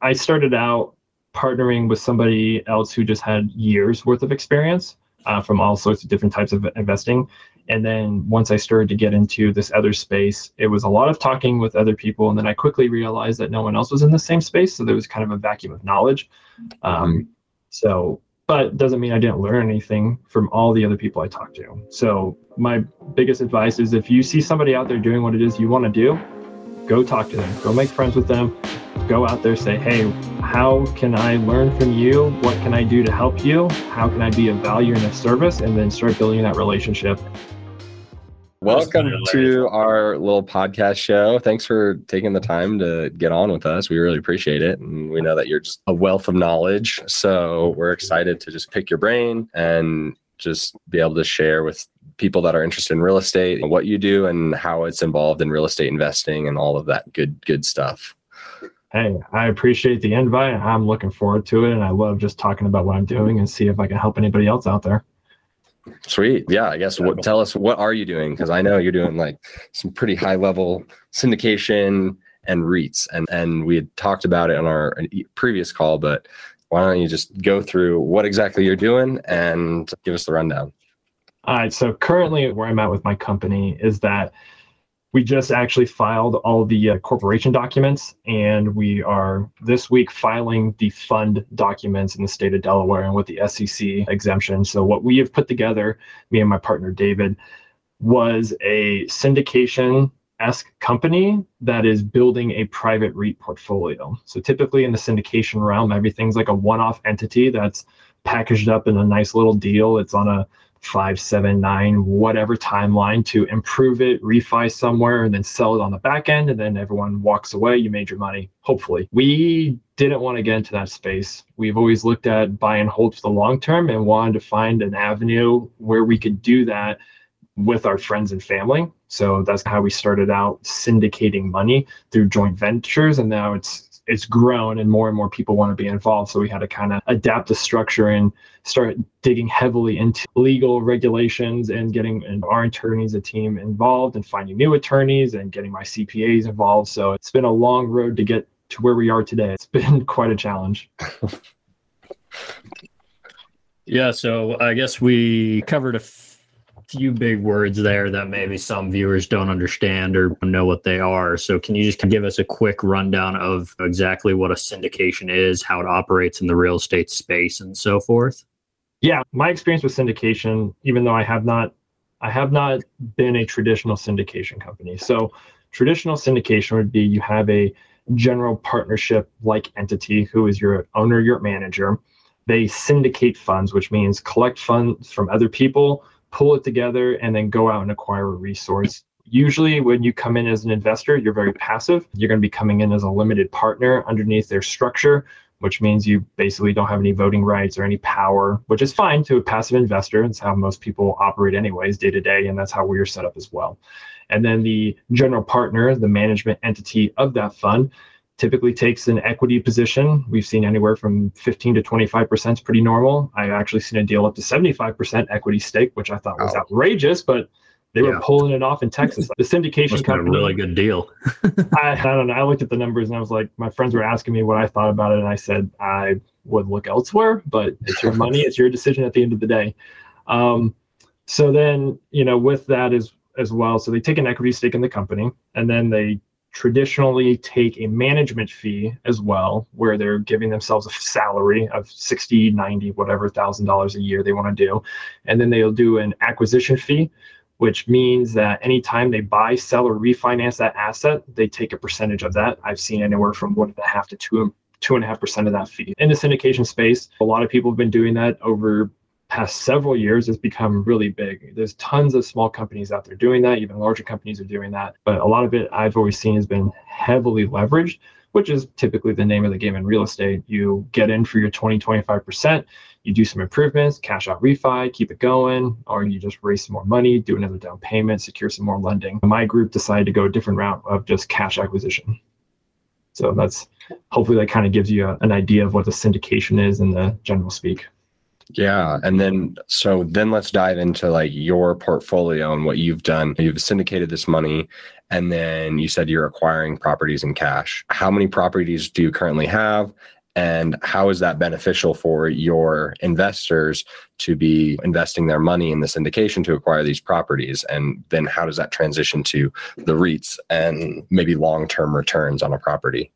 I started out partnering with somebody else who just had years worth of experience uh, from all sorts of different types of investing. And then once I started to get into this other space, it was a lot of talking with other people. And then I quickly realized that no one else was in the same space. So there was kind of a vacuum of knowledge. Um, so, but doesn't mean I didn't learn anything from all the other people I talked to. So my biggest advice is if you see somebody out there doing what it is you want to do, go talk to them, go make friends with them, go out there, say, hey, how can I learn from you? What can I do to help you? How can I be of value and of service? And then start building that relationship. Welcome to our little podcast show. Thanks for taking the time to get on with us. We really appreciate it. And we know that you're just a wealth of knowledge. So we're excited to just pick your brain and just be able to share with people that are interested in real estate what you do and how it's involved in real estate investing and all of that good good stuff. Hey i appreciate the invite. I'm looking forward to it and i love just talking about what i'm doing and see if i can help anybody else out there. Sweet. Yeah i guess what tell us what are you doing? Because i know you're doing like some pretty high level syndication and REITs and and we had talked about it on our previous call but why don't you just go through what exactly you're doing and give us the rundown all right. So currently, where I'm at with my company is that we just actually filed all the uh, corporation documents, and we are this week filing the fund documents in the state of Delaware and with the SEC exemption. So what we have put together, me and my partner David, was a syndication esque company that is building a private REIT portfolio. So typically in the syndication realm, everything's like a one-off entity that's packaged up in a nice little deal. It's on a five, seven, nine, whatever timeline to improve it, refi somewhere, and then sell it on the back end. And then everyone walks away. You made your money, hopefully. We didn't want to get into that space. We've always looked at buy and hold for the long term and wanted to find an avenue where we could do that with our friends and family. So that's how we started out syndicating money through joint ventures. And now it's it's grown and more and more people want to be involved. So we had to kind of adapt the structure and start digging heavily into legal regulations and getting our attorneys, a team involved and finding new attorneys and getting my CPAs involved. So it's been a long road to get to where we are today. It's been quite a challenge. yeah. So I guess we covered a few big words there that maybe some viewers don't understand or know what they are. So, can you just give us a quick rundown of exactly what a syndication is, how it operates in the real estate space, and so forth? Yeah, my experience with syndication, even though I have not, I have not been a traditional syndication company. So, traditional syndication would be you have a general partnership like entity who is your owner, your manager. They syndicate funds, which means collect funds from other people pull it together, and then go out and acquire a resource. Usually, when you come in as an investor, you're very passive. You're going to be coming in as a limited partner underneath their structure, which means you basically don't have any voting rights or any power, which is fine to a passive investor. It's how most people operate, anyways, day to day. And that's how we're set up as well. And then the general partner, the management entity of that fund, typically takes an equity position. We've seen anywhere from 15 to 25% is pretty normal. I've actually seen a deal up to 75% equity stake, which I thought was oh. outrageous, but they yeah. were pulling it off in Texas. The syndication Must company. a really good deal. I, I don't know. I looked at the numbers and I was like, my friends were asking me what I thought about it. And I said, I would look elsewhere, but it's your money. It's your decision at the end of the day. Um, so then, you know, with that is as well. So they take an equity stake in the company and then they traditionally take a management fee as well, where they're giving themselves a salary of 60, 90, whatever thousand dollars a year they want to do. And then they'll do an acquisition fee, which means that anytime they buy, sell, or refinance that asset, they take a percentage of that. I've seen anywhere from one and a half to two two and a half percent of that fee. In the syndication space, a lot of people have been doing that over past several years has become really big. There's tons of small companies out there doing that, even larger companies are doing that. But a lot of it I've always seen has been heavily leveraged, which is typically the name of the game in real estate. You get in for your 20, 25%, you do some improvements, cash out refi, keep it going, or you just raise some more money, do another down payment, secure some more lending. My group decided to go a different route of just cash acquisition. So that's hopefully that kind of gives you a, an idea of what the syndication is in the general speak. Yeah. And then, so then let's dive into like your portfolio and what you've done. You've syndicated this money and then you said you're acquiring properties in cash. How many properties do you currently have? And how is that beneficial for your investors to be investing their money in the syndication to acquire these properties? And then how does that transition to the REITs and maybe long term returns on a property?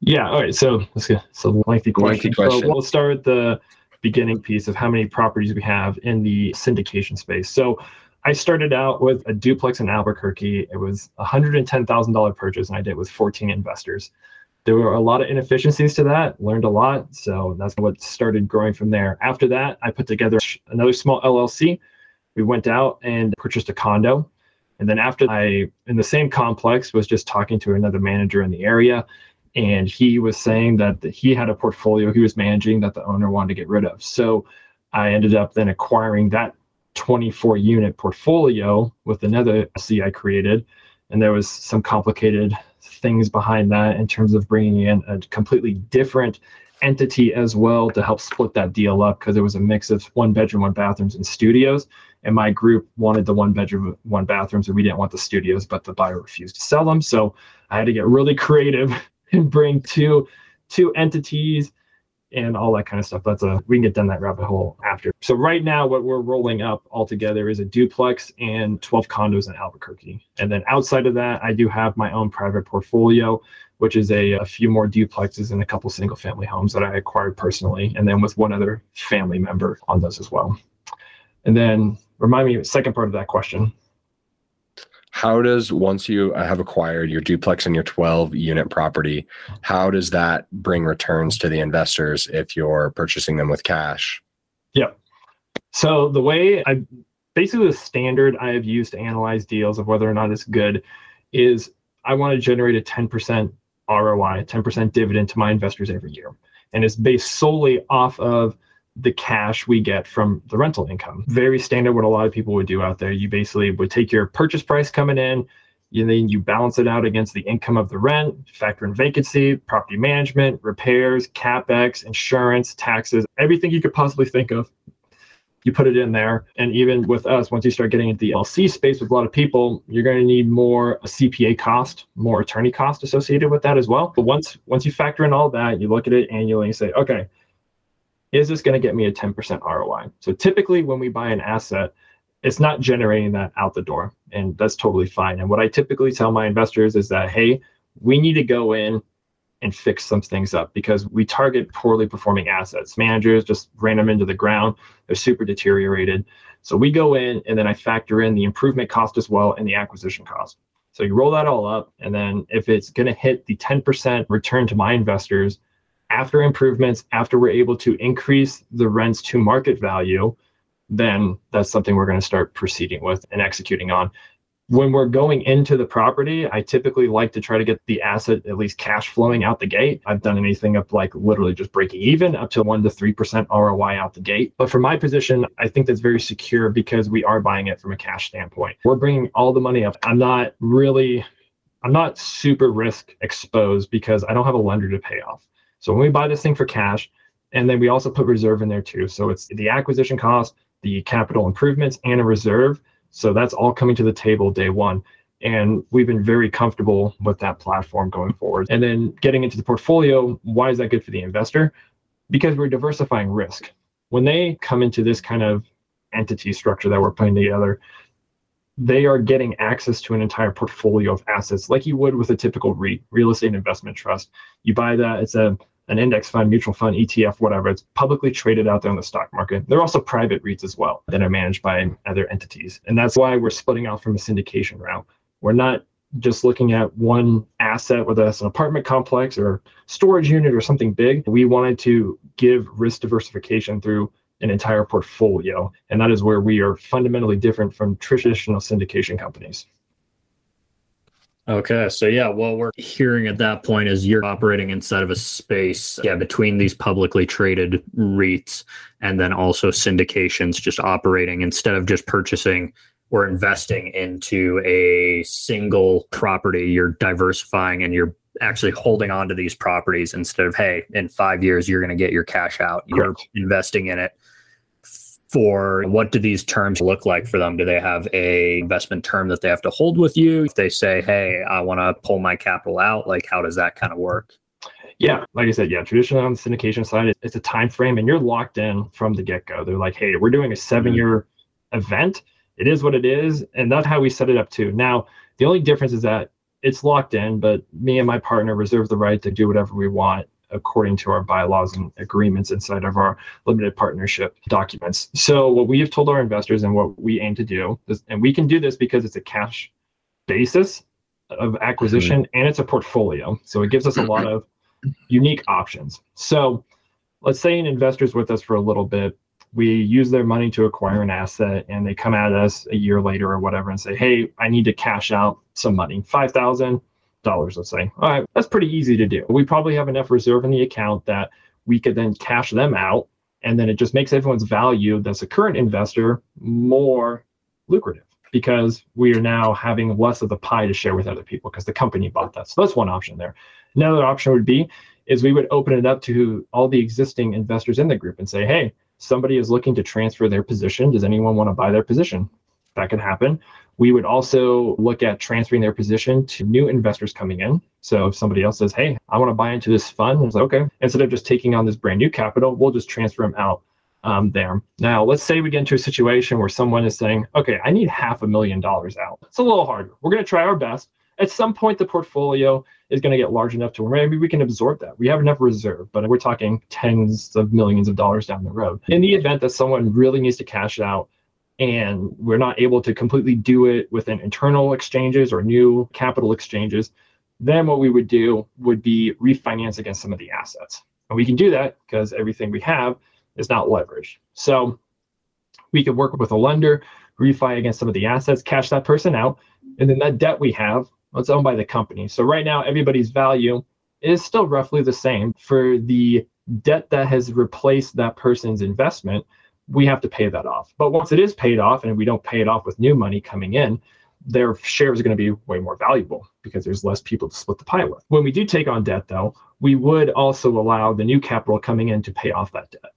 Yeah. All right. So let's get so lengthy question. Lengthy question. So we'll start with the beginning piece of how many properties we have in the syndication space. So I started out with a duplex in Albuquerque. It was a $110,000 purchase, and I did it with 14 investors. There were a lot of inefficiencies to that, learned a lot. So that's what started growing from there. After that, I put together another small LLC. We went out and purchased a condo. And then after I, in the same complex, was just talking to another manager in the area and he was saying that he had a portfolio he was managing that the owner wanted to get rid of. So I ended up then acquiring that 24 unit portfolio with another C I created, and there was some complicated things behind that in terms of bringing in a completely different entity as well to help split that deal up because it was a mix of one bedroom, one bathrooms, and studios. And my group wanted the one bedroom, one bathrooms, and we didn't want the studios, but the buyer refused to sell them. So I had to get really creative and bring two two entities and all that kind of stuff. That's a we can get down that rabbit hole after. So right now, what we're rolling up all together is a duplex and 12 condos in Albuquerque. And then outside of that, I do have my own private portfolio, which is a, a few more duplexes and a couple single family homes that I acquired personally, and then with one other family member on those as well. And then remind me second part of that question how does once you have acquired your duplex and your 12 unit property how does that bring returns to the investors if you're purchasing them with cash? Yep. So the way i basically the standard i have used to analyze deals of whether or not it's good is i want to generate a 10% roi 10% dividend to my investors every year. And it's based solely off of the cash we get from the rental income. Very standard what a lot of people would do out there. You basically would take your purchase price coming in, and then you balance it out against the income of the rent, factor in vacancy, property management, repairs, capex, insurance, taxes, everything you could possibly think of. You put it in there. And even with us, once you start getting into the LLC space with a lot of people, you're going to need more CPA cost, more attorney cost associated with that as well. But once once you factor in all that, you look at it annually and say, okay, is this going to get me a 10% ROI? So typically when we buy an asset, it's not generating that out the door, and that's totally fine. And what I typically tell my investors is that, hey, we need to go in and fix some things up because we target poorly performing assets. Managers just ran them into the ground, they're super deteriorated. So we go in and then I factor in the improvement cost as well and the acquisition cost. So you roll that all up, and then if it's going to hit the 10% return to my investors, after improvements, after we're able to increase the rents to market value, then that's something we're going to start proceeding with and executing on. When we're going into the property, I typically like to try to get the asset at least cash flowing out the gate. I've done anything up like literally just breaking even up to 1% to 3% ROI out the gate. But for my position, I think that's very secure because we are buying it from a cash standpoint. We're bringing all the money up. I'm not really I'm not super risk exposed because I don't have a lender to pay off. So when we buy this thing for cash, and then we also put reserve in there too. So it's the acquisition cost, the capital improvements, and a reserve. So that's all coming to the table day one. And we've been very comfortable with that platform going forward. And then getting into the portfolio, why is that good for the investor? Because we're diversifying risk. When they come into this kind of entity structure that we're putting together, they are getting access to an entire portfolio of assets like you would with a typical REIT, real estate investment trust. You buy that, it's a an index fund, mutual fund, ETF, whatever. It's publicly traded out there on the stock market. There are also private REITs as well that are managed by other entities. And that's why we're splitting out from a syndication route. We're not just looking at one asset, whether that's an apartment complex or storage unit or something big. We wanted to give risk diversification through an entire portfolio. And that is where we are fundamentally different from traditional syndication companies. Okay. So, yeah, what we're hearing at that point is you're operating inside of a space, yeah, between these publicly traded REITs and then also syndications just operating instead of just purchasing or investing into a single property, you're diversifying and you're actually holding on to these properties instead of, hey, in five years, you're going to get your cash out. You're Correct. investing in it for what do these terms look like for them? Do they have a investment term that they have to hold with you? If they say, "Hey, I want to pull my capital out," like how does that kind of work? Yeah, like I said, yeah, traditionally on the syndication side, it's a time frame, and you're locked in from the get go. They're like, "Hey, we're doing a seven year mm-hmm. event. It is what it is," and that's how we set it up too. Now, the only difference is that it's locked in, but me and my partner reserve the right to do whatever we want according to our bylaws and agreements inside of our limited partnership documents. So, what we have told our investors and what we aim to do is, and we can do this because it's a cash basis of acquisition mm-hmm. and it's a portfolio. So, it gives us a lot of unique options. So, let's say an investor's with us for a little bit. We use their money to acquire an asset and they come at us a year later or whatever and say, Hey, I need to cash out some money, 5,000 dollars, let's say. All right, that's pretty easy to do. We probably have enough reserve in the account that we could then cash them out, and then it just makes everyone's value that's a current investor more lucrative because we are now having less of the pie to share with other people because the company bought that. So that's one option there. Another option would be is we would open it up to all the existing investors in the group and say, hey, somebody is looking to transfer their position. Does anyone want to buy their position? That could happen. We would also look at transferring their position to new investors coming in. So if somebody else says, hey, I want to buy into this fund, it's like, okay, instead of just taking on this brand new capital, we'll just transfer them out um, there. Now, let's say we get into a situation where someone is saying, okay, I need half a million dollars out. It's a little harder. We're going to try our best. At some point, the portfolio is going to get large enough to where maybe we can absorb that. We have enough reserve, but we're talking tens of millions of dollars down the road. In the event that someone really needs to cash out, and we're not able to completely do it within internal exchanges or new capital exchanges, then what we would do would be refinance against some of the assets. And we can do that because everything we have is not leveraged. So we could work with a lender, refi against some of the assets, cash that person out, and then that debt we have, it's owned by the company. So right now, everybody's value is still roughly the same. For the debt that has replaced that person's investment, we have to pay that off. But once it is paid off and we don't pay it off with new money coming in, their shares are going to be way more valuable because there's less people to split the pie with. When we do take on debt, though, we would also allow the new capital coming in to pay off that debt.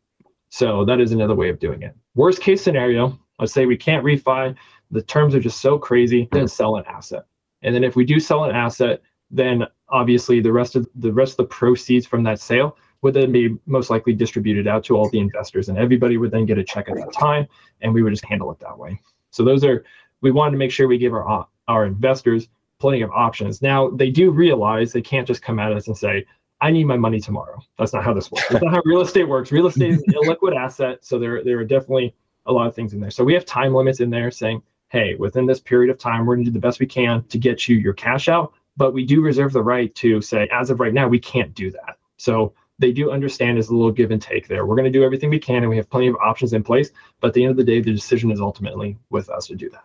So that is another way of doing it. Worst case scenario, let's say we can't refi, the terms are just so crazy, then sell an asset. And then if we do sell an asset, then obviously the rest of the rest of the proceeds from that sale would then be most likely distributed out to all the investors and everybody would then get a check at that time and we would just handle it that way. So those are we wanted to make sure we give our our investors plenty of options. Now they do realize they can't just come at us and say i need my money tomorrow. That's not how this works. That's not how real estate works. Real estate is an illiquid asset so there, there are definitely a lot of things in there. So we have time limits in there saying hey within this period of time we're going to do the best we can to get you your cash out but we do reserve the right to say as of right now we can't do that. So they do understand there's a little give and take there. We're going to do everything we can, and we have plenty of options in place. But at the end of the day, the decision is ultimately with us to do that.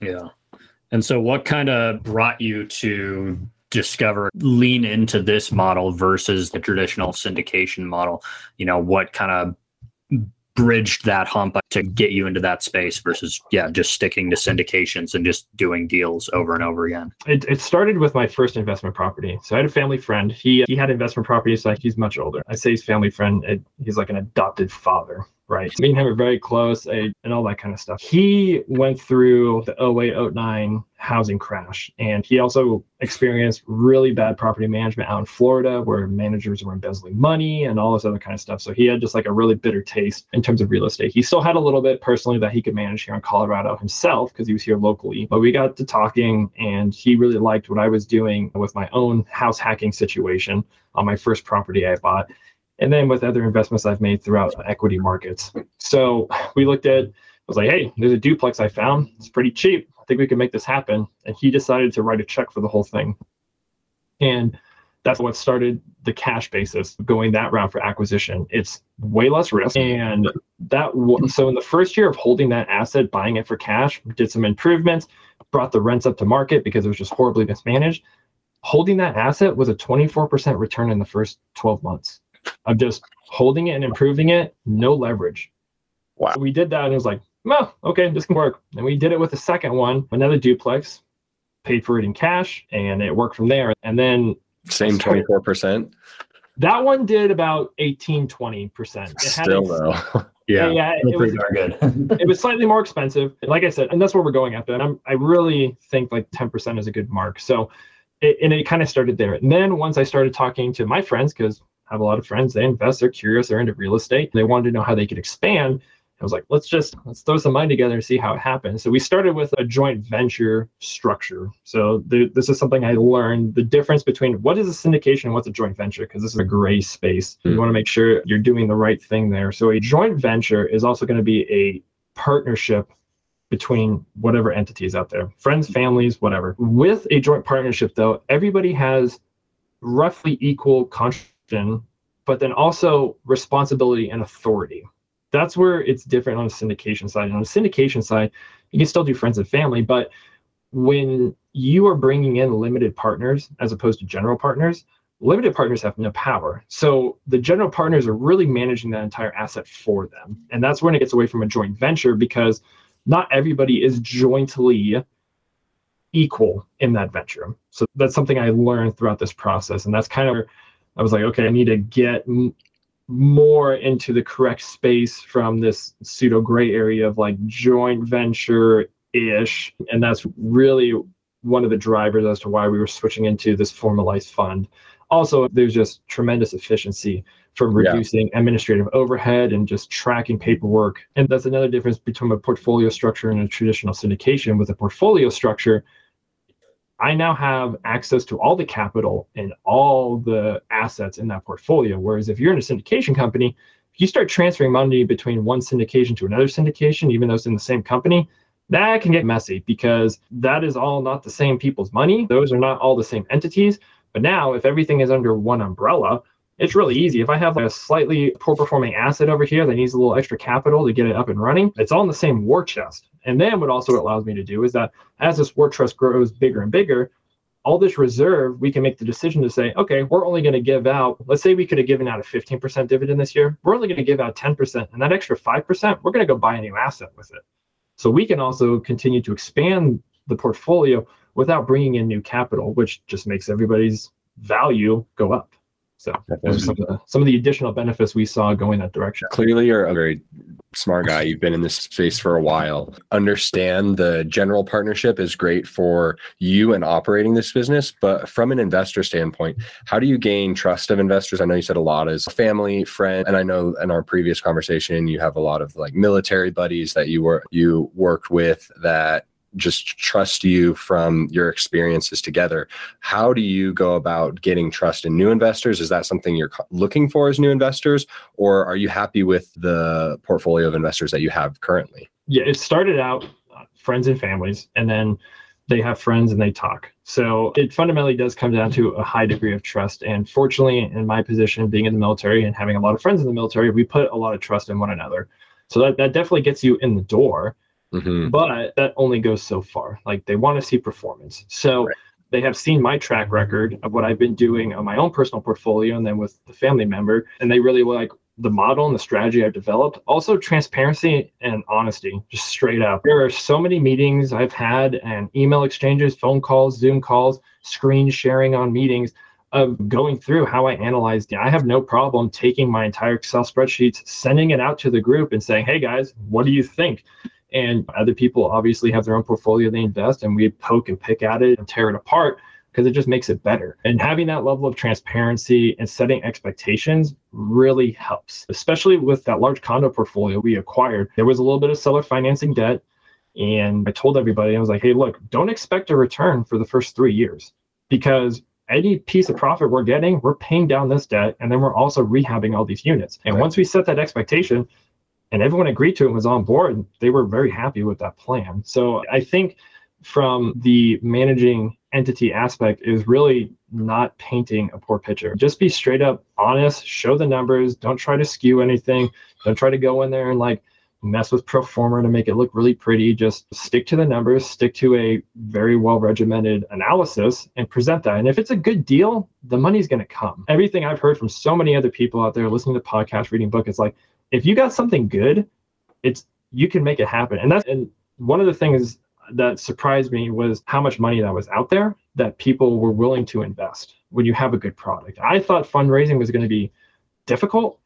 Yeah. And so, what kind of brought you to discover lean into this model versus the traditional syndication model? You know, what kind of bridged that hump to get you into that space versus yeah just sticking to syndications and just doing deals over and over again. It, it started with my first investment property. So i had a family friend. He he had investment properties like he's much older. I say he's family friend it, he's like an adopted father right? Me and him are very close and all that kind of stuff. He went through the 08, 09 housing crash, and he also experienced really bad property management out in Florida where managers were embezzling money and all this other kind of stuff. So he had just like a really bitter taste in terms of real estate. He still had a little bit personally that he could manage here in Colorado himself because he was here locally. But we got to talking, and he really liked what I was doing with my own house hacking situation on my first property I bought and then with other investments I've made throughout equity markets. So we looked at, I was like, hey, there's a duplex I found. It's pretty cheap. I think we can make this happen. And he decided to write a check for the whole thing. And that's what started the cash basis going that route for acquisition. It's way less risk. And that, so in the first year of holding that asset, buying it for cash, did some improvements, brought the rents up to market because it was just horribly mismanaged. Holding that asset was a 24% return in the first 12 months of just holding it and improving it, no leverage. Wow. So we did that and it was like, well, okay, this can work. And we did it with the second one, another duplex, paid for it in cash, and it worked from there. And then same 24%. That one did about 18, 20%. It Still though. Yeah, yeah, it pretty was, darn good. it was slightly more expensive. Like I said, and that's where we're going after. And I'm, I really think like 10% is a good mark. So, it, and it kind of started there. And then once I started talking to my friends, because I have a lot of friends, they invest, they're curious, they're into real estate, they wanted to know how they could expand. I was like, let's just let's throw some money together and see how it happens. So we started with a joint venture structure. So th- this is something I learned the difference between what is a syndication and what's a joint venture because this is a gray space. Mm. You want to make sure you're doing the right thing there. So a joint venture is also going to be a partnership between whatever entities out there, friends, families, whatever. With a joint partnership, though, everybody has roughly equal contribution, but then also responsibility and authority that's where it's different on the syndication side. And on the syndication side, you can still do friends and family, but when you are bringing in limited partners as opposed to general partners, limited partners have no power. So the general partners are really managing that entire asset for them. And that's when it gets away from a joint venture because not everybody is jointly equal in that venture. So that's something I learned throughout this process. And that's kind of I was like, okay, I need to get more into the correct space from this pseudo gray area of like joint venture ish. And that's really one of the drivers as to why we were switching into this formalized fund. Also, there's just tremendous efficiency from reducing yeah. administrative overhead and just tracking paperwork. And that's another difference between a portfolio structure and a traditional syndication. With a portfolio structure, I now have access to all the capital and all the assets in that portfolio. Whereas if you're in a syndication company, if you start transferring money between one syndication to another syndication, even though it's in the same company, that can get messy because that is all not the same people's money. Those are not all the same entities. But now, if everything is under one umbrella, it's really easy. If I have like a slightly poor performing asset over here that needs a little extra capital to get it up and running, it's all in the same war chest. And then what also allows me to do is that as this war chest grows bigger and bigger, all this reserve, we can make the decision to say, okay, we're only going to give out, let's say we could have given out a 15% dividend this year. We're only going to give out 10%. And that extra 5%, we're going to go buy a new asset with it. So we can also continue to expand the portfolio without bringing in new capital, which just makes everybody's value go up. So those are some of, the, some of the additional benefits we saw going that direction. Clearly, you're a very smart guy. You've been in this space for a while. Understand the general partnership is great for you and operating this business, but from an investor standpoint, how do you gain trust of investors? I know you said a lot is family, friend, and I know in our previous conversation you have a lot of like military buddies that you were you worked with that just trust you from your experiences together. How do you go about getting trust in new investors? Is that something you're looking for as new investors, or are you happy with the portfolio of investors that you have currently? Yeah, it started out uh, friends and families, and then they have friends and they talk. So it fundamentally does come down to a high degree of trust. And fortunately, in my position, being in the military and having a lot of friends in the military, we put a lot of trust in one another. So that, that definitely gets you in the door. Mm-hmm. But that only goes so far. Like they want to see performance. So right. they have seen my track record of what I've been doing on my own personal portfolio and then with the family member. And they really like the model and the strategy I've developed. Also, transparency and honesty, just straight up. There are so many meetings I've had and email exchanges, phone calls, Zoom calls, screen sharing on meetings of going through how I analyzed. I have no problem taking my entire Excel spreadsheets, sending it out to the group and saying, hey guys, what do you think? And other people obviously have their own portfolio they invest, and we poke and pick at it and tear it apart because it just makes it better. And having that level of transparency and setting expectations really helps, especially with that large condo portfolio we acquired. There was a little bit of seller financing debt. And I told everybody, I was like, hey, look, don't expect a return for the first three years because any piece of profit we're getting, we're paying down this debt and then we're also rehabbing all these units. And once we set that expectation, and everyone agreed to it and was on board they were very happy with that plan. So i think from the managing entity aspect is really not painting a poor picture. Just be straight up honest show the numbers don't try to skew anything don't try to go in there and like mess with pro forma to make it look really pretty. Just stick to the numbers stick to a very well regimented analysis and present that. And if it's a good deal the money's going to come. Everything i've heard from so many other people out there listening to podcasts reading books it's like if you got something good, it's you can make it happen. And that's and one of the things that surprised me was how much money that was out there that people were willing to invest when you have a good product. I thought fundraising was going to be difficult.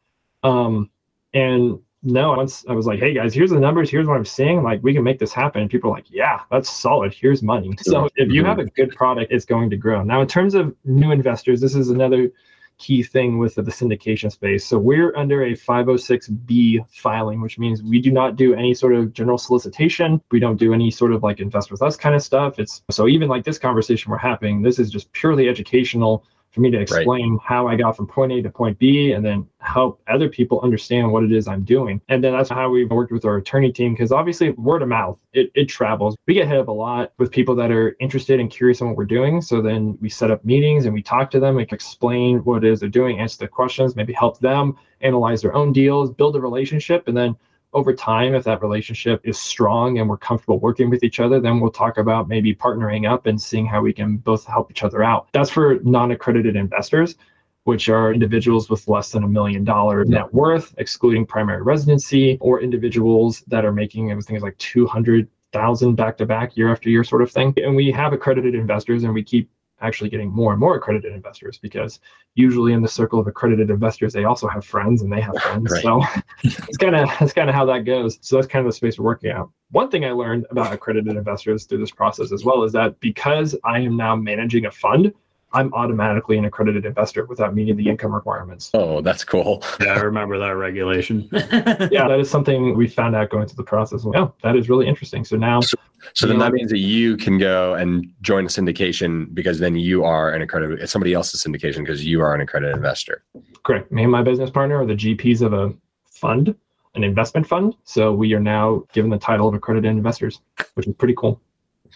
Um, and no, once I was like, hey guys, here's the numbers, here's what I'm seeing. Like we can make this happen. And people are like, yeah, that's solid. Here's money. So if you have a good product, it's going to grow. Now, in terms of new investors, this is another key thing with the, the syndication space. So we're under a 506B filing, which means we do not do any sort of general solicitation. We don't do any sort of like invest with us kind of stuff. It's so even like this conversation we're having, this is just purely educational for me to explain right. how I got from point A to point B and then help other people understand what it is I'm doing. And then that's how we've worked with our attorney team because obviously word of mouth, it, it travels. We get hit up a lot with people that are interested and curious in what we're doing. So then we set up meetings and we talk to them, we can explain what it is they're doing, answer the questions, maybe help them analyze their own deals, build a relationship, and then over time, if that relationship is strong and we're comfortable working with each other, then we'll talk about maybe partnering up and seeing how we can both help each other out. That's for non accredited investors, which are individuals with less than a million dollar net worth, excluding primary residency, or individuals that are making things like 200,000 back to back year after year sort of thing. And we have accredited investors and we keep actually getting more and more accredited investors because usually in the circle of accredited investors they also have friends and they have friends. Right. so it's kind of that's kind of how that goes. So that's kind of the space we're working at one thing i learned about accredited investors through this process as well is that because i am now managing a fund I'm automatically an accredited investor without meeting the income requirements. Oh, that's cool. yeah, I remember that regulation. yeah, that is something we found out going through the process. Yeah, that is really interesting. So now, so, so then know, that means that you can go and join a syndication because then you are an accredited. It's somebody else's syndication because you are an accredited investor. Correct. Me and my business partner are the GPs of a fund, an investment fund. So we are now given the title of accredited investors, which is pretty cool.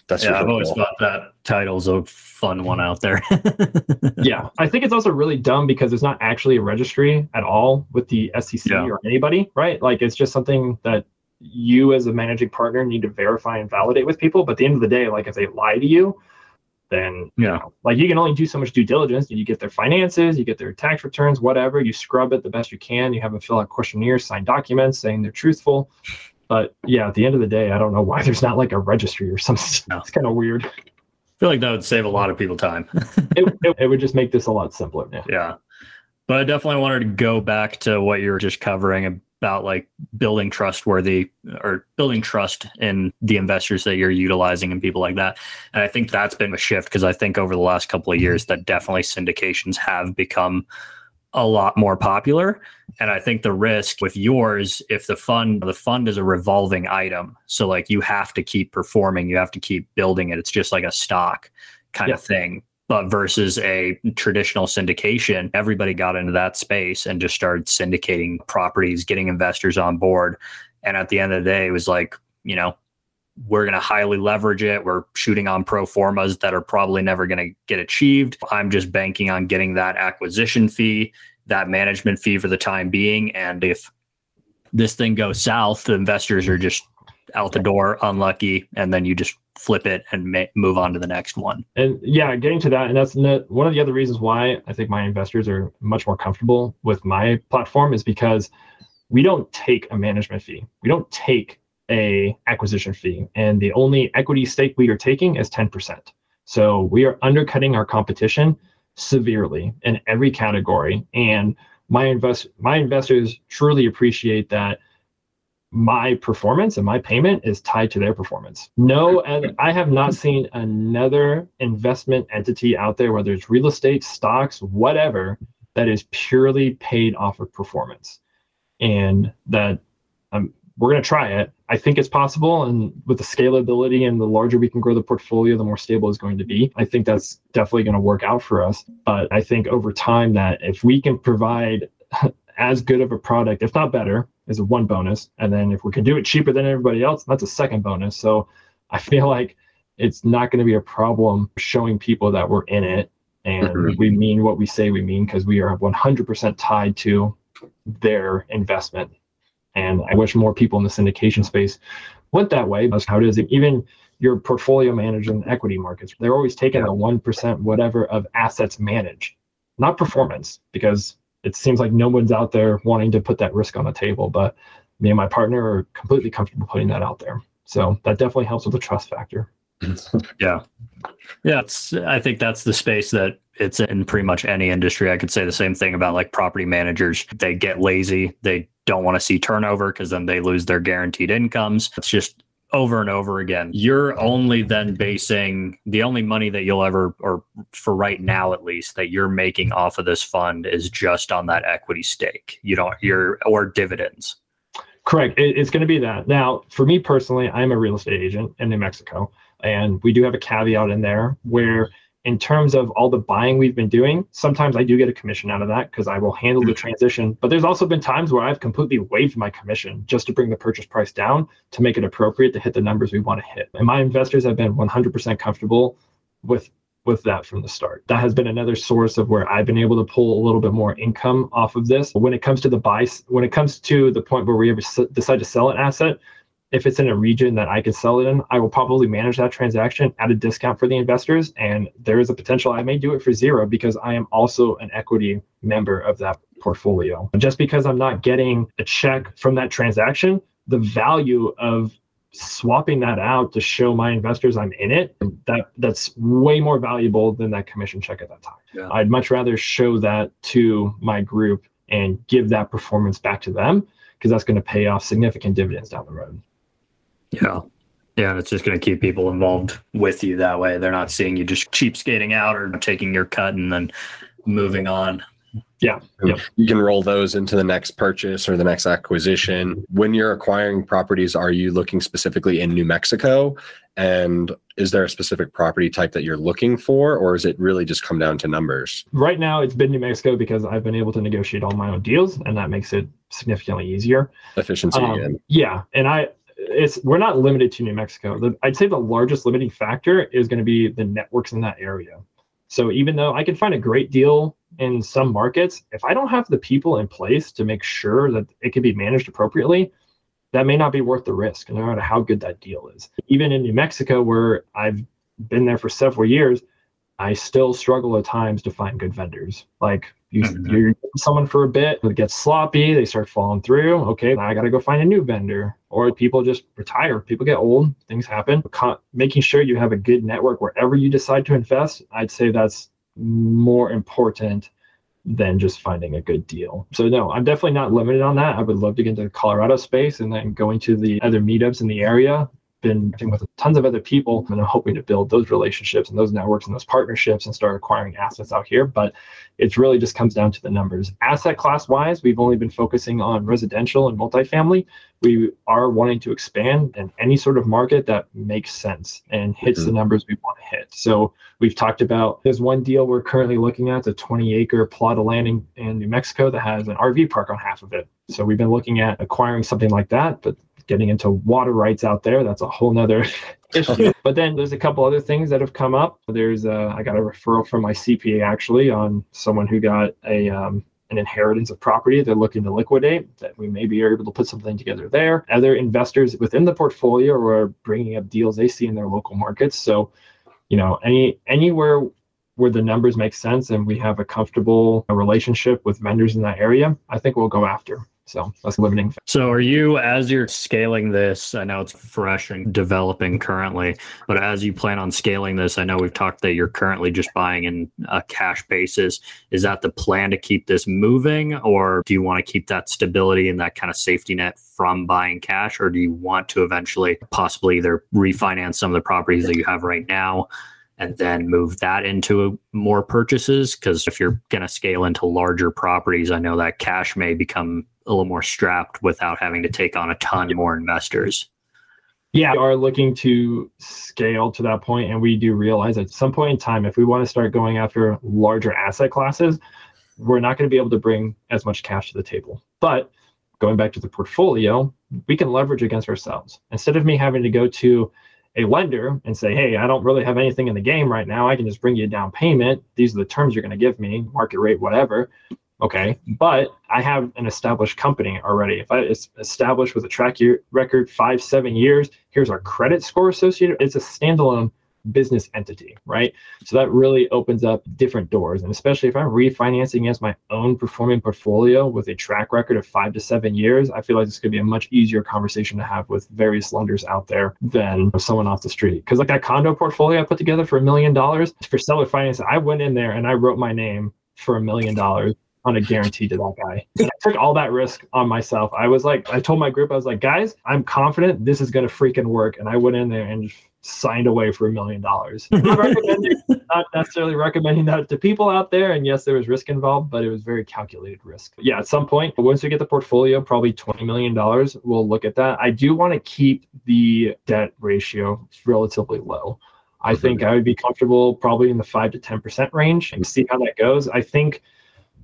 That's yeah, I've always cool. thought that title's a fun one out there. yeah, I think it's also really dumb because there's not actually a registry at all with the SEC yeah. or anybody, right? Like it's just something that you as a managing partner need to verify and validate with people. But at the end of the day, like if they lie to you, then yeah, you know, like you can only do so much due diligence. You get their finances, you get their tax returns, whatever. You scrub it the best you can. You have them fill out questionnaires, sign documents saying they're truthful. But yeah, at the end of the day, I don't know why there's not like a registry or something. No. It's kind of weird. I feel like that would save a lot of people time. it, it, it, would just make this a lot simpler. Yeah. yeah. But I definitely wanted to go back to what you were just covering about like building trustworthy or building trust in the investors that you're utilizing and people like that. And I think that's been a shift because I think over the last couple of years that definitely syndications have become a lot more popular. And i think the risk with yours if the fund the fund is a revolving item so like you have to keep performing you have to keep building it it's just like a stock kind of thing. But versus a traditional syndication everybody got into that space and just started syndicating properties getting investors on board. And at the end of the day it was like you know we're going to highly leverage it. We're shooting on pro formas that are probably never going to get achieved. I'm just banking on getting that acquisition fee, that management fee for the time being. And if this thing goes south, the investors are just out the door, unlucky, and then you just flip it and ma- move on to the next one. And yeah, getting to that, and that's one of the other reasons why I think my investors are much more comfortable with my platform is because we don't take a management fee. We don't take a acquisition fee and the only equity stake we are taking is 10%. So we are undercutting our competition severely in every category and my invest my investors truly appreciate that my performance and my payment is tied to their performance. No, and I have not seen another investment entity out there, whether it's real estate, stocks, whatever, that is purely paid off of performance. And that um, we're going to try it. I think it's possible. And with the scalability and the larger we can grow the portfolio, the more stable it's going to be. I think that's definitely going to work out for us. But I think over time that if we can provide as good of a product, if not better, is a one bonus. And then if we can do it cheaper than everybody else, that's a second bonus. So I feel like it's not going to be a problem showing people that we're in it and mm-hmm. we mean what we say we mean because we are 100% tied to their investment and I wish more people in the syndication space went that way. That's how it is. Even your portfolio manager in equity markets, they're always taking the 1% whatever of assets managed, not performance, because it seems like no one's out there wanting to put that risk on the table. But me and my partner are completely comfortable putting that out there. So that definitely helps with the trust factor. yeah. Yeah, it's, I think that's the space that it's in pretty much any industry. I could say the same thing about like property managers. They get lazy. They don't want to see turnover because then they lose their guaranteed incomes. It's just over and over again. You're only then basing the only money that you'll ever, or for right now at least, that you're making off of this fund is just on that equity stake. You don't, you're, or dividends. Correct. It, it's going to be that. Now, for me personally, I'm a real estate agent in New Mexico, and we do have a caveat in there where in terms of all the buying we've been doing, sometimes I do get a commission out of that because I will handle the mm-hmm. transition. But there's also been times where I've completely waived my commission just to bring the purchase price down to make it appropriate to hit the numbers we want to hit. And my investors have been 100% comfortable with with that from the start. That has been another source of where I've been able to pull a little bit more income off of this. When it comes to the buy, when it comes to the point where we ever decide to sell an asset, if it's in a region that I can sell it in, I will probably manage that transaction at a discount for the investors. And there is a potential I may do it for zero because I am also an equity member of that portfolio. Just because I'm not getting a check from that transaction, the value of swapping that out to show my investors I'm in it, that that's way more valuable than that commission check at that time. Yeah. I'd much rather show that to my group and give that performance back to them because that's going to pay off significant dividends down the road. Yeah. Yeah, and it's just going to keep people involved with you that way. They're not seeing you just cheap skating out or taking your cut and then moving on. Yeah. Yep. You can roll those into the next purchase or the next acquisition. When you're acquiring properties, are you looking specifically in New Mexico? And is there a specific property type that you're looking for, or is it really just come down to numbers? Right now, it's been New Mexico because I've been able to negotiate all my own deals, and that makes it significantly easier. Efficiency um, again. Yeah. And I, it's we're not limited to New Mexico. The, I'd say the largest limiting factor is going to be the networks in that area. So even though I can find a great deal in some markets, if I don't have the people in place to make sure that it can be managed appropriately, that may not be worth the risk, no matter how good that deal is. Even in New Mexico, where I've been there for several years, I still struggle at times to find good vendors. Like you, mm-hmm. you're someone for a bit, it gets sloppy, they start falling through. Okay, I got to go find a new vendor. Or people just retire. People get old, things happen. Making sure you have a good network wherever you decide to invest, I'd say that's more important than just finding a good deal. So no, I'm definitely not limited on that. I would love to get into the Colorado space and then going to the other meetups in the area been working with tons of other people and I'm hoping to build those relationships and those networks and those partnerships and start acquiring assets out here. But it really just comes down to the numbers. Asset class wise, we've only been focusing on residential and multifamily. We are wanting to expand in any sort of market that makes sense and hits mm-hmm. the numbers we want to hit. So we've talked about there's one deal we're currently looking at, a 20 acre plot of land in, in New Mexico that has an RV park on half of it. So we've been looking at acquiring something like that, but getting into water rights out there. That's a whole nother issue. but then there's a couple other things that have come up. There's uh, I got a referral from my CPA actually on someone who got a um, an inheritance of property they're looking to liquidate that we maybe are able to put something together there. Other investors within the portfolio are bringing up deals they see in their local markets. So, you know, any anywhere where the numbers make sense and we have a comfortable relationship with vendors in that area, I think we'll go after. So that's limiting. So are you, as you're scaling this, I know it's fresh and developing currently, but as you plan on scaling this, I know we've talked that you're currently just buying in a cash basis. Is that the plan to keep this moving or do you want to keep that stability and that kind of safety net from buying cash? Or do you want to eventually possibly either refinance some of the properties that you have right now? And then move that into more purchases because if you're going to scale into larger properties i know that cash may become a little more strapped without having to take on a ton more investors. Yeah, we are looking to scale to that point, and we do realize at some point in time, if we want to start going after larger asset classes, we're not going to be able to bring as much cash to the table. But going back to the portfolio, we can leverage against ourselves. Instead of me having to go to a lender and say, hey, I don't really have anything in the game right now. I can just bring you a down payment. These are the terms you're going to give me, market rate, whatever. Okay, but I have an established company already. If I it's established with a track year record five, seven years, here's our credit score associated. It's a standalone business entity, right? So that really opens up different doors. And especially if I'm refinancing as my own performing portfolio with a track record of five to seven years, I feel like this could be a much easier conversation to have with various lenders out there than someone off the street. Because like that condo portfolio I put together for a million dollars for seller finance, I went in there and I wrote my name for a million dollars on a guarantee to that guy. And I took all that risk on myself. I was like, I told my group, I was like, guys, I'm confident this is going to freaking work. And I went in there and signed away for a million dollars. Not necessarily recommending that to people out there. And yes, there was risk involved, but it was very calculated risk. Yeah, at some point, once we get the portfolio, probably $20 million, we'll look at that. I do want to keep the debt ratio relatively low. I think I would be comfortable probably in the five to 10% range and see how that goes. I think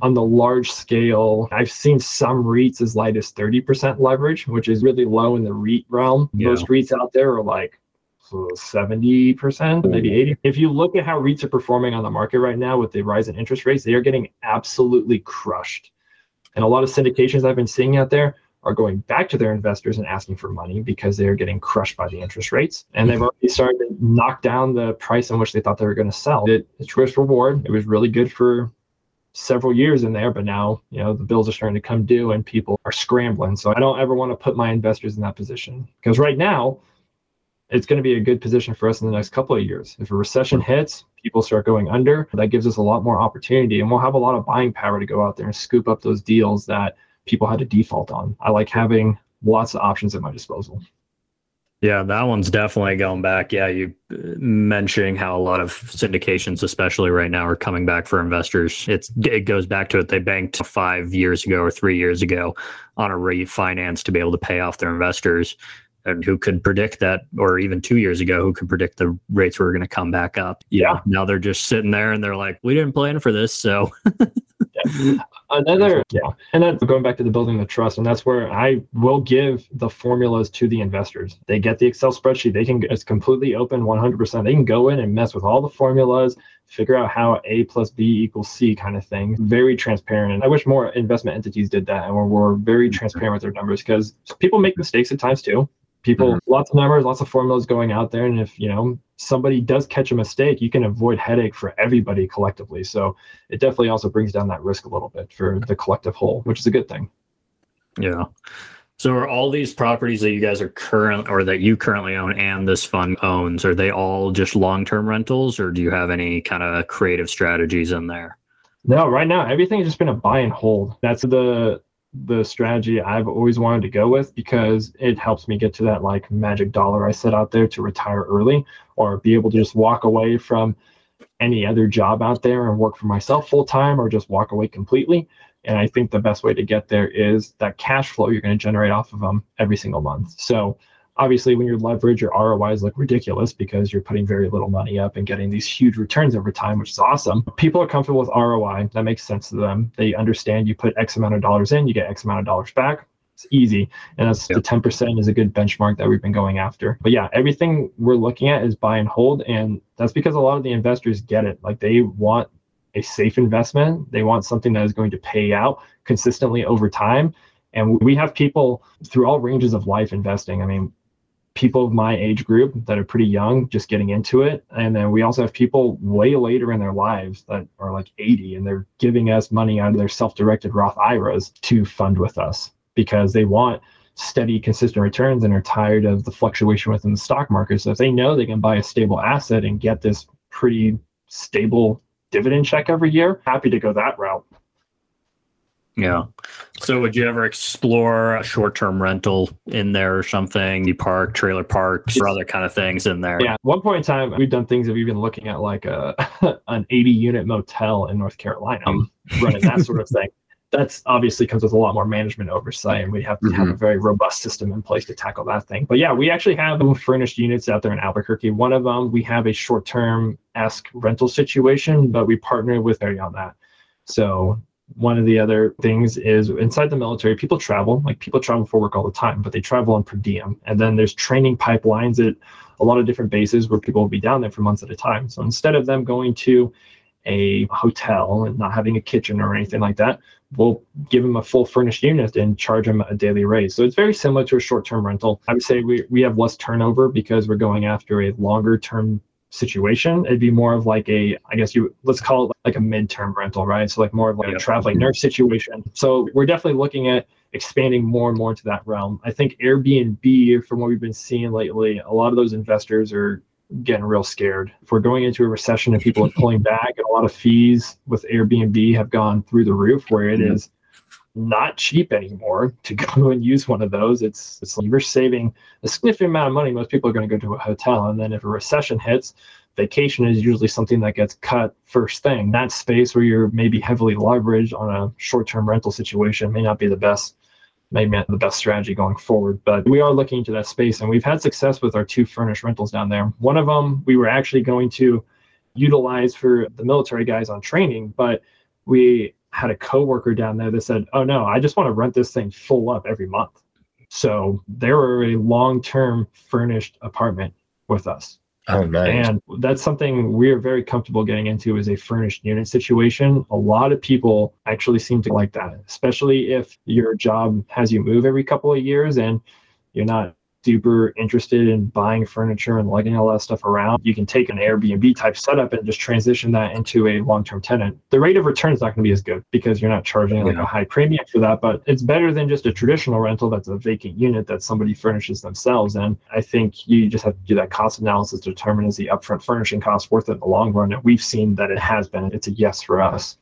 on the large scale, I've seen some REITs as light as 30% leverage, which is really low in the REIT realm. Yeah. Most REITs out there are like 70%, hmm. maybe 80. If you look at how REITs are performing on the market right now with the rise in interest rates, they are getting absolutely crushed. And a lot of syndications I've been seeing out there are going back to their investors and asking for money because they are getting crushed by the interest rates. And they've already started to knock down the price in which they thought they were going to sell. It, it's risk reward. It was really good for several years in there, but now, you know, the bills are starting to come due and people are scrambling. So I don't ever want to put my investors in that position because right now, it's going to be a good position for us in the next couple of years. If a recession hits, people start going under, that gives us a lot more opportunity and we'll have a lot of buying power to go out there and scoop up those deals that people had to default on. I like having lots of options at my disposal. Yeah, that one's definitely going back. Yeah, you uh, mentioning how a lot of syndications, especially right now, are coming back for investors. It's it goes back to it. They banked five years ago or three years ago on a refinance to be able to pay off their investors, and who could predict that, or even two years ago, who could predict the rates were going to come back up? Yeah. Now they're just sitting there and they're like, we didn't plan for this, so. yeah. Another, yeah. And then going back to the building the trust, and that's where I will give the formulas to the investors. They get the Excel spreadsheet. They can, it's completely open 100%. They can go in and mess with all the formulas, figure out how A plus B equals C kind of thing. Very transparent. And I wish more investment entities did that and were, were very mm-hmm. transparent with their numbers because people make mistakes at times too people mm-hmm. lots of numbers lots of formulas going out there and if you know somebody does catch a mistake you can avoid headache for everybody collectively. So it definitely also brings down that risk a little bit for the collective whole which is a good thing. Yeah. So are all these properties that you guys are current or that you currently own and this fund owns are they all just long-term rentals or do you have any kind of creative strategies in there? No right now everything has just been a buy and hold. That's the the strategy I've always wanted to go with because it helps me get to that like magic dollar I set out there to retire early or be able to just walk away from any other job out there and work for myself full time or just walk away completely. And I think the best way to get there is that cash flow you're going to generate off of them every single month. So obviously when your leverage your ROIs look ridiculous because you're putting very little money up and getting these huge returns over time, which is awesome. People are comfortable with ROI. That makes sense to them. They understand you put X amount of dollars in, you get X amount of dollars back. It's easy. And that's yep. the 10% is a good benchmark that we've been going after. But yeah, everything we're looking at is buy and hold. And that's because a lot of the investors get it. Like they want a safe investment. They want something that is going to pay out consistently over time. And we have people through all ranges of life investing. I mean, people of my age group that are pretty young just getting into it. And then we also have people way later in their lives that are like 80 and they're giving us money out of their self-directed roth iras to fund with us because they want steady consistent returns and are tired of the fluctuation within the stock market. So if they know they can buy a stable asset and get this pretty stable dividend check every year happy to go that route. Yeah. So would you ever explore a short-term rental in there or something? You park, trailer parks, or other kind of things in there? Yeah. At one point in time, we've done things of even looking at like a an 80-unit motel in North Carolina, um, running that sort of thing. That's obviously comes with a lot more management oversight, and we have to mm-hmm. have a very robust system in place to tackle that thing. But yeah, we actually have furnished units out there in Albuquerque. One of them, we have a short-term esque rental situation, but we partner with Harry on that. So one of the other things is inside the military, people travel, like people travel for work all the time, but they travel on per diem. And then there's training pipelines at a lot of different bases where people will be down there for months at a time. So instead of them going to a hotel and not having a kitchen or anything like that, we'll give them a full furnished unit and charge them a daily rate. So it's very similar to a short term rental. I would say we, we have less turnover because we're going after a longer term situation. It'd be more of like a, I guess you let's call it like a midterm rental, right? So like more of like a traveling nurse situation. So we're definitely looking at expanding more and more into that realm. I think Airbnb, from what we've been seeing lately, a lot of those investors are getting real scared. If we're going into a recession and people are pulling back, and a lot of fees with Airbnb have gone through the roof, where it is not cheap anymore to go and use one of those. It's, it's you're saving a significant amount of money. Most people are going to go to a hotel, and then if a recession hits, vacation is usually something that gets cut first thing. That space where you're maybe heavily leveraged on a short-term rental situation may not be the best maybe not the best strategy going forward. But we are looking into that space, and we've had success with our two furnished rentals down there. One of them we were actually going to utilize for the military guys on training, but we had a coworker down there that said, "Oh no, I just want to rent this thing full up every month." So they were a long-term furnished apartment with us. Oh, nice. And that's something we're very comfortable getting into is a furnished unit situation. A lot of people actually seem to like that, especially if your job has you move every couple of years and you're not super interested in buying furniture and lugging all that stuff around, you can take an Airbnb type setup and just transition that into a long term tenant. The rate of return is not going to be as good because you're not charging like a high premium for that, but it's better than just a traditional rental that's a vacant unit that somebody furnishes themselves. And I think you just have to do that cost analysis to determine is the upfront furnishing cost worth it in the long run. And we've seen that it has been. It's a yes for us.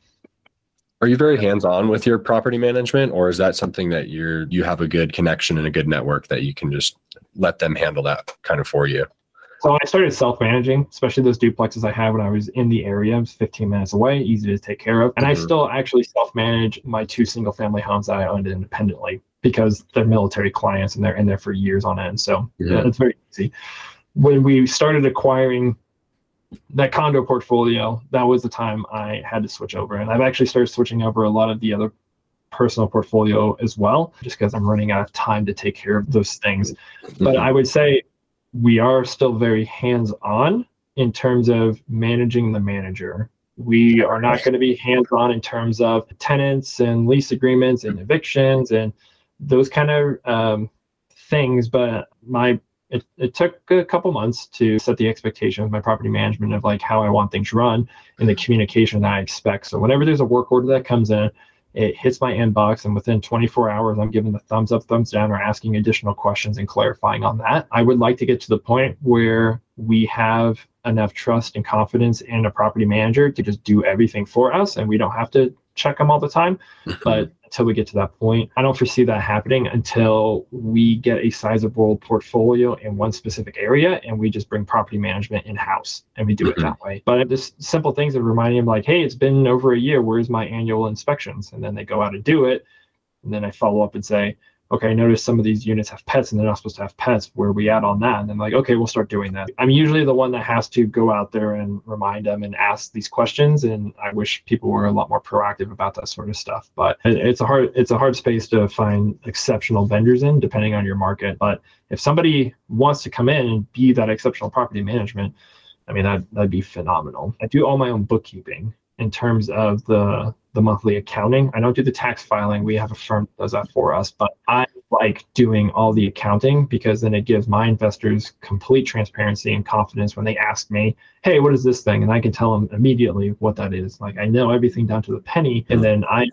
Are you very hands-on with your property management, or is that something that you're you have a good connection and a good network that you can just let them handle that kind of for you? So I started self-managing, especially those duplexes I had when I was in the area. It was 15 minutes away, easy to take care of. And mm-hmm. I still actually self-manage my two single-family homes that I owned independently because they're military clients and they're in there for years on end. So yeah. it's very easy. When we started acquiring that condo portfolio, that was the time I had to switch over. And I've actually started switching over a lot of the other personal portfolio as well, just because I'm running out of time to take care of those things. Mm-hmm. But I would say we are still very hands on in terms of managing the manager. We are not going to be hands on in terms of tenants and lease agreements and evictions and those kind of um, things. But my it, it took a couple months to set the expectation with my property management of like how I want things run and the communication that I expect. So whenever there's a work order that comes in, it hits my inbox and within 24 hours i'm giving the thumbs up thumbs down or asking additional questions and clarifying on that. I would like to get to the point where we have enough trust and confidence in a property manager to just do everything for us and we don't have to check them all the time. But until we get to that point. I don't foresee that happening until we get a sizable portfolio in one specific area and we just bring property management in house and we do it mm-hmm. that way. But just simple things of reminding them, like, hey, it's been over a year. Where's my annual inspections? And then they go out and do it. And then I follow up and say, okay, I noticed some of these units have pets and they're not supposed to have pets. Where we at on that? And I'm like, okay, we'll start doing that. I'm usually the one that has to go out there and remind them and ask these questions. And I wish people were a lot more proactive about that sort of stuff. But it's a hard it's a hard space to find exceptional vendors in, depending on your market. But if somebody wants to come in and be that exceptional property management, I mean that that'd be phenomenal. I do all my own bookkeeping in terms of the the monthly accounting. I don't do the tax filing. We have a firm that does that for us, but I like doing all the accounting because then it gives my investors complete transparency and confidence when they ask me, "Hey, what is this thing?" and I can tell them immediately what that is. Like I know everything down to the penny, and hmm. then I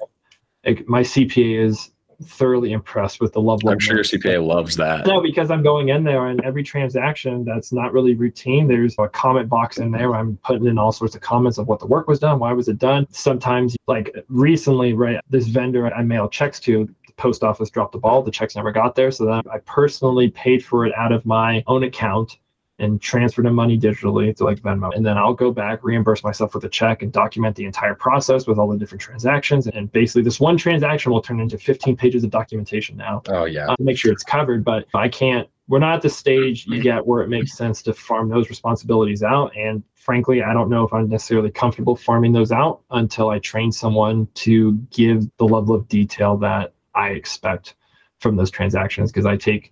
my CPA is thoroughly impressed with the level. I'm sure your CPA loves that. No, because I'm going in there and every transaction that's not really routine, there's a comment box in there. I'm putting in all sorts of comments of what the work was done, why was it done. Sometimes, like recently, right, this vendor I mail checks to, the post office dropped the ball. The checks never got there, so then I personally paid for it out of my own account and transfer the money digitally to like Venmo. And then I'll go back, reimburse myself with a check and document the entire process with all the different transactions. And basically, this one transaction will turn into 15 pages of documentation now. Oh, yeah. Uh, make sure it's covered. But I can't, we're not at the stage yet where it makes sense to farm those responsibilities out. And frankly, I don't know if I'm necessarily comfortable farming those out until I train someone to give the level of detail that I expect from those transactions because I take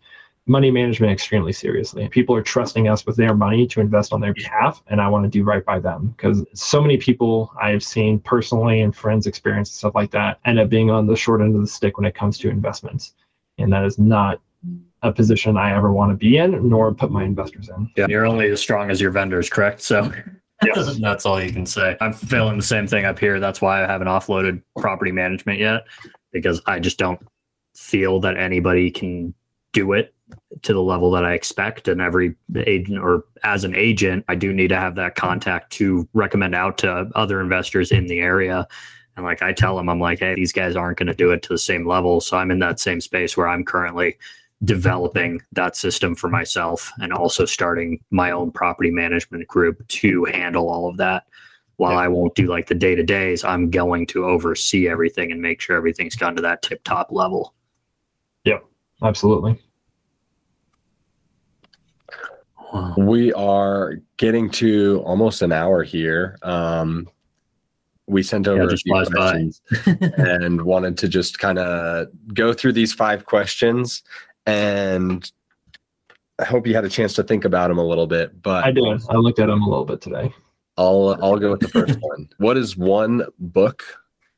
money management extremely seriously. People are trusting us with their money to invest on their behalf, and I want to do right by them because so many people I've seen personally and friends experience stuff like that end up being on the short end of the stick when it comes to investments, and that is not a position I ever want to be in, nor put my investors in. Yeah, you're only as strong as your vendors, correct? So yes. that's all you can say. I'm feeling the same thing up here. That's why I haven't offloaded property management yet, because I just don't feel that anybody can do it to the level that I expect. And every agent or as an agent, I do need to have that contact to recommend out to other investors in the area. And like I tell them, I'm like, hey, these guys aren't going to do it to the same level. So I'm in that same space where I'm currently developing that system for myself and also starting my own property management group to handle all of that. While. I won't do like the day to days, I'm going to oversee everything and make sure everything's gone to that tip top level. Yep, absolutely. Wow. We are getting to almost an hour here. Um, we sent over yeah, a few questions and wanted to just kind of go through these five questions and I hope you had a chance to think about them a little bit. But I did. I looked at them a little bit today. I'll I'll go with the first one. What is one book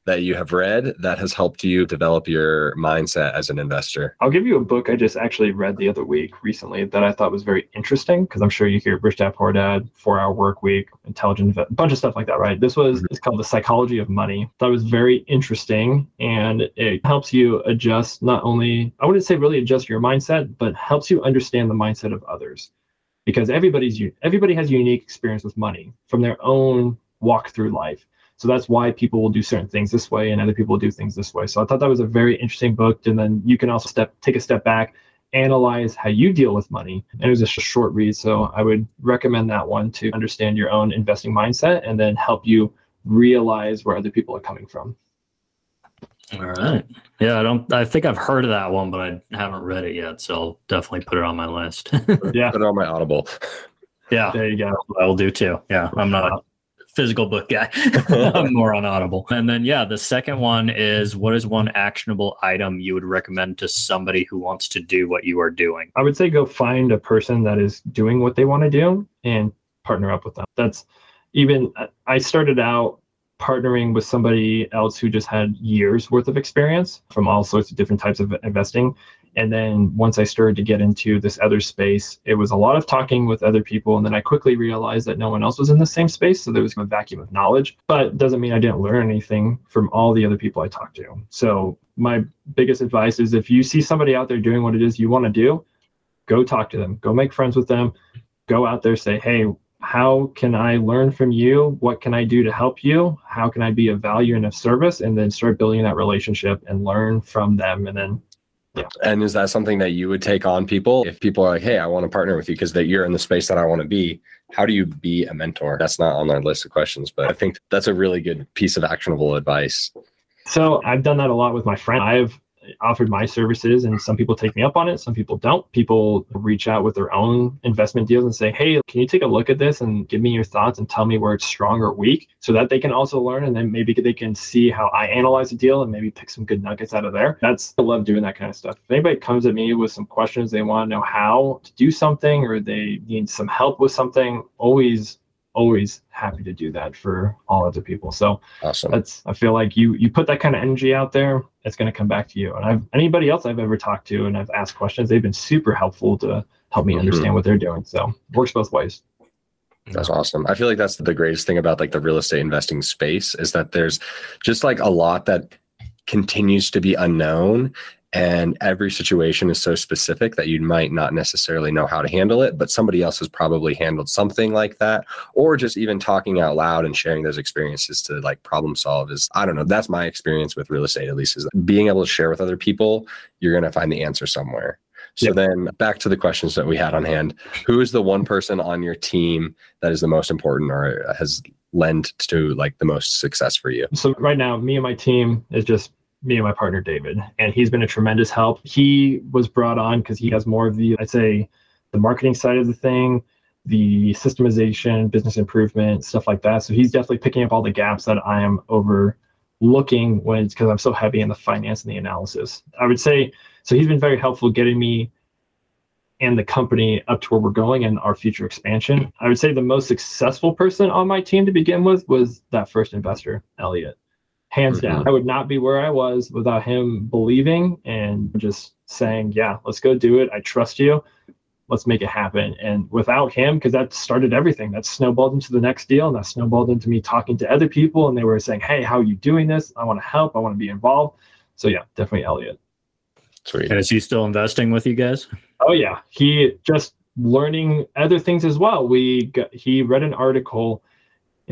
that you have read that has helped you develop your mindset as an investor? I'll give you a book I just actually read the other week recently that I thought was very interesting because I'm sure you hear Rich Dad Poor Dad, Four Hour Work Week, Intelligent, a bunch of stuff like that, right? This was mm-hmm. it's called The Psychology of Money. That was very interesting and it helps you adjust not only I wouldn't say really adjust your mindset, but helps you understand the mindset of others because everybody's everybody has a unique experience with money from their own walk through life so that's why people will do certain things this way and other people will do things this way. So I thought that was a very interesting book. And then you can also step take a step back, analyze how you deal with money. And it was just a short read. So I would recommend that one to understand your own investing mindset and then help you realize where other people are coming from. All right. Yeah, I don't I think I've heard of that one, but I haven't read it yet. So I'll definitely put it on my list. yeah. Put it on my Audible. Yeah. There you go. I will do too. Yeah. I'm not uh, physical book guy. I'm more on Audible. And then, yeah, the second one is what is one actionable item you would recommend to somebody who wants to do what you are doing? I would say go find a person that is doing what they want to do and partner up with them. That's even, uh, I started out partnering with somebody else who just had years worth of experience from all sorts of different types of investing and then once I started to get into this other space, it was a lot of talking with other people. And then I quickly realized that no one else was in the same space. So there was a vacuum of knowledge, but doesn't mean I didn't learn anything from all the other people I talked to. So my biggest advice is if you see somebody out there doing what it is you want to do, go talk to them, go make friends with them, go out there, say, hey, how can I learn from you? What can I do to help you? How can I be of value and of service? And then start building that relationship and learn from them and then yeah. And is that something that you would take on people if people are like, "Hey, I want to partner with you because that you're in the space that I want to be"? How do you be a mentor? That's not on our list of questions, but I think that's a really good piece of actionable advice. So I've done that a lot with my friend. I've offered my services and some people take me up on it some people don't. People reach out with their own investment deals and say hey can you take a look at this and give me your thoughts and tell me where it's strong or weak? So that they can also learn and then maybe they can see how i analyze a deal and maybe pick some good nuggets out of there. That's i love doing that kind of stuff. If anybody comes at me with some questions they want to know how to do something or they need some help with something always always happy to do that for all other people. So awesome. That's I feel like you you put that kind of energy out there, it's going to come back to you. And I've anybody else I've ever talked to and I've asked questions, they've been super helpful to help me mm-hmm. understand what they're doing. So works both ways. That's awesome. I feel like that's the greatest thing about like the real estate investing space is that there's just like a lot that continues to be unknown and every situation is so specific that you might not necessarily know how to handle it but somebody else has probably handled something like that. Or just even talking out loud and sharing those experiences to like problem solve is i don't know that's my experience with real estate at least is being able to share with other people you're going to find the answer somewhere. So yep. then back to the questions that we had on hand. Who is the one person on your team that is the most important or has lent to like the most success for you? So right now me and my team is just me and my partner David, and he's been a tremendous help. He was brought on because he has more of the, I'd say, the marketing side of the thing, the systemization, business improvement, stuff like that. So he's definitely picking up all the gaps that I am overlooking when it's because I'm so heavy in the finance and the analysis. I would say so. He's been very helpful getting me and the company up to where we're going and our future expansion. I would say the most successful person on my team to begin with was that first investor, Elliot hands mm-hmm. down. I would not be where I was without him believing and just saying, "Yeah, let's go do it. I trust you. Let's make it happen." And without him, because that started everything. That snowballed into the next deal, and that snowballed into me talking to other people, and they were saying, "Hey, how are you doing this? I want to help. I want to be involved." So yeah, definitely Elliot. Sweet. And is he still investing with you guys? Oh yeah, he just learning other things as well. We got, he read an article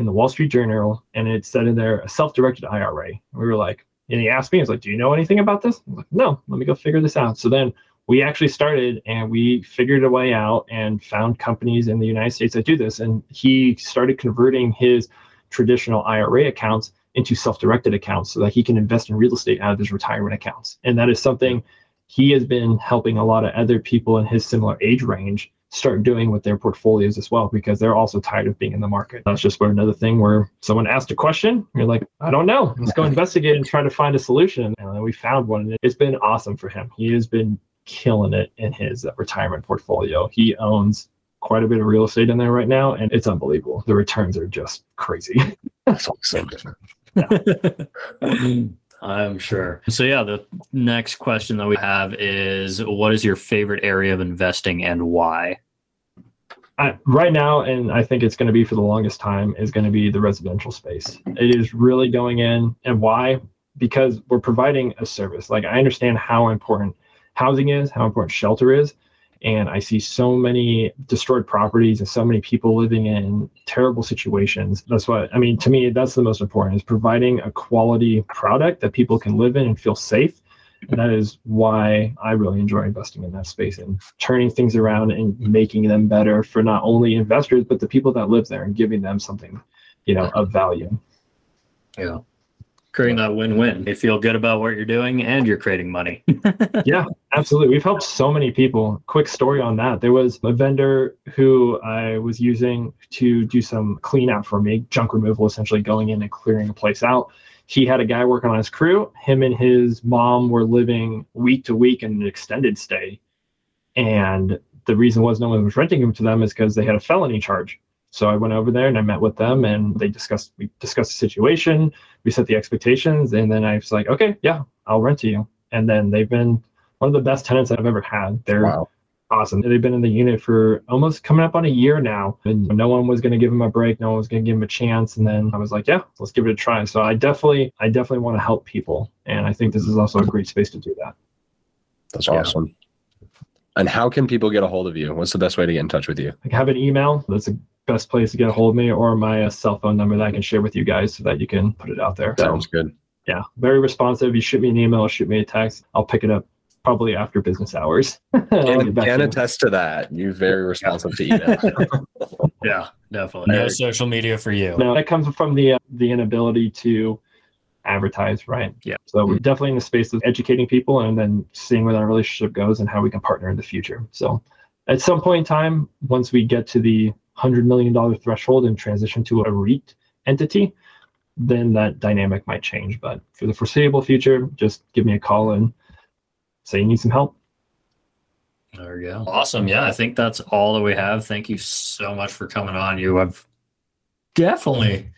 in the Wall Street Journal, and it said in there a self-directed IRA. We were like, and he asked me, "He's like, do you know anything about this?" I'm like, no. Let me go figure this out. So then we actually started and we figured a way out and found companies in the United States that do this. And he started converting his traditional IRA accounts into self-directed accounts so that he can invest in real estate out of his retirement accounts. And that is something he has been helping a lot of other people in his similar age range start doing with their portfolios as well because they're also tired of being in the market. That's just where another thing where someone asked a question, you're like, I don't know. Let's go investigate and try to find a solution. And we found one. and It's been awesome for him. He has been killing it in his uh, retirement portfolio. He owns quite a bit of real estate in there right now, and it's unbelievable. The returns are just crazy. That's awesome. I'm sure. So yeah, the next question that we have is what is your favorite area of investing and why? I, right now, and I think it's going to be for the longest time, is going to be the residential space. It is really going in, and why? Because we're providing a service. Like I understand how important housing is, how important shelter is, and I see so many destroyed properties and so many people living in terrible situations. That's what I mean. To me, that's the most important is providing a quality product that people can live in and feel safe. And that is why I really enjoy investing in that space and turning things around and making them better for not only investors but the people that live there and giving them something, you know, of value. Yeah creating that win-win. You feel good about what you're doing and you're creating money. yeah, absolutely. We've helped so many people. Quick story on that. There was a vendor who I was using to do some clean out for me, junk removal, essentially going in and clearing a place out. He had a guy working on his crew. Him and his mom were living week to week in an extended stay. And the reason was no one was renting him to them is because they had a felony charge. So I went over there and I met with them and they discussed we discussed the situation, we set the expectations, and then I was like, okay, yeah, I'll rent to you. And then they've been one of the best tenants I've ever had. They're wow. awesome. They've been in the unit for almost coming up on a year now. And no one was going to give them a break. No one was going to give them a chance. And then I was like, yeah, let's give it a try. So I definitely, I definitely want to help people. And I think this is also a great space to do that. That's awesome. And how can people get a hold of you? What's the best way to get in touch with you? I have an email. That's a best place to get a hold of me or my uh, cell phone number that I can share with you guys so that you can put it out there. Sounds so, good. Yeah, very responsive. You shoot me an email, shoot me a text. I'll pick it up probably after business hours. can, can attest to that. You're very responsive to email. yeah, definitely. No social media for you. No, that comes from the uh, the inability to advertise, right? Yeah. So we're definitely in the space of educating people and then seeing where that relationship goes and how we can partner in the future. So at some point in time, once we get to the $100 million threshold and transition to a REIT entity, then that dynamic might change. But for the foreseeable future, just give me a call and say you need some help. There we go. Awesome. Yeah, I think that's all that we have. Thank you so much for coming on. You have definitely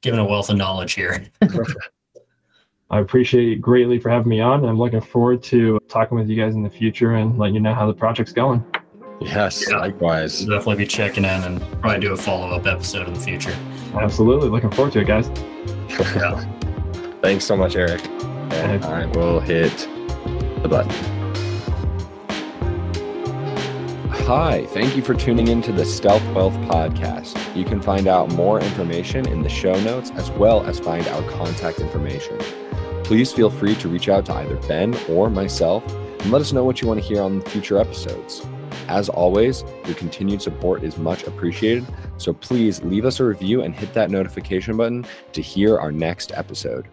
given a wealth of knowledge here. I appreciate it greatly for having me on. I'm looking forward to talking with you guys in the future and letting you know how the project's going. Yes, yeah. likewise. We'll definitely be checking in and probably do a follow up episode in the future. Absolutely. Looking forward to it, guys. yeah. Thanks so much, Eric. And I will hit the button. Hi, thank you for tuning into the Stealth Wealth podcast. You can find out more information in the show notes as well as find our contact information. Please feel free to reach out to either Ben or myself and let us know what you want to hear on future episodes. As always, your continued support is much appreciated. So please leave us a review and hit that notification button to hear our next episode.